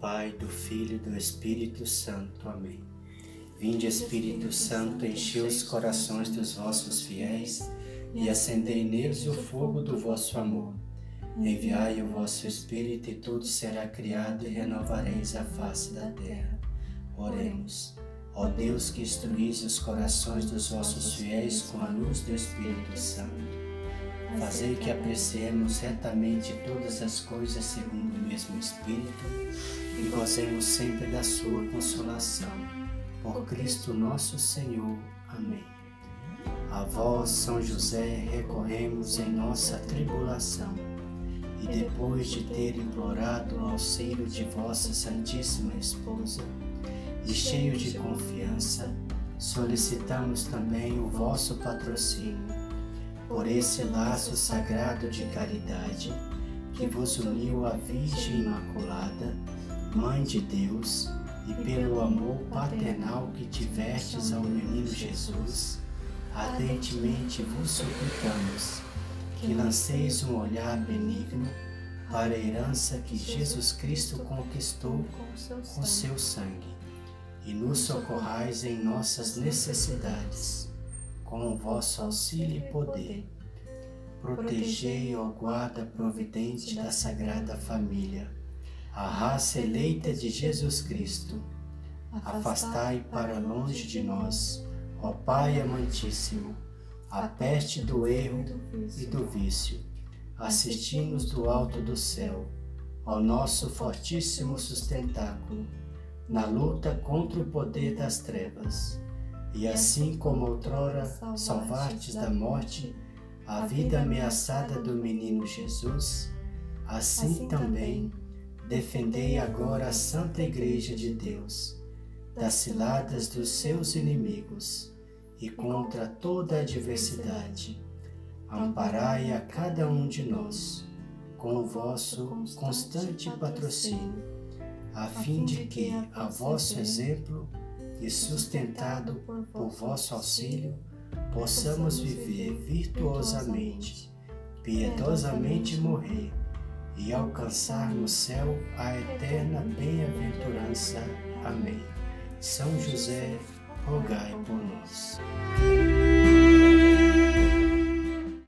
Pai, do Filho e do Espírito Santo. Amém. Vinde, Espírito Santo, enche os corações dos vossos fiéis e acendei neles o fogo do vosso amor. Enviai o vosso Espírito e tudo será criado e renovareis a face da terra. Oremos. Ó Deus que instruís os corações dos vossos fiéis com a luz do Espírito Santo, fazei que apreciemos retamente todas as coisas segundo o mesmo Espírito e gozemos sempre da sua consolação. Por Cristo nosso Senhor. Amém. A vós, São José, recorremos em nossa tribulação e depois de ter implorado o auxílio de vossa Santíssima Esposa, e cheio de confiança, solicitamos também o vosso patrocínio, por esse laço sagrado de caridade que vos uniu à Virgem Imaculada, Mãe de Deus, e pelo amor paternal que tivestes ao menino Jesus, ardentemente vos suplicamos que lanceis um olhar benigno para a herança que Jesus Cristo conquistou com seu sangue e nos socorrais em nossas necessidades, com o vosso auxílio e poder. Protegei, ó guarda providente da Sagrada Família, a raça eleita de Jesus Cristo. Afastai para longe de nós, ó Pai amantíssimo, a peste do erro e do vício. Assisti-nos do alto do céu, ó nosso fortíssimo sustentáculo na luta contra o poder das trevas. E assim como outrora salvastes da morte a vida ameaçada do menino Jesus, assim, assim também defendei agora a Santa Igreja de Deus das ciladas dos seus inimigos e contra toda adversidade. Amparai a cada um de nós com o vosso constante patrocínio a fim de que, a vosso exemplo e sustentado por vosso auxílio, possamos viver virtuosamente, piedosamente morrer e alcançar no céu a eterna bem-aventurança. Amém. São José, rogai por nós.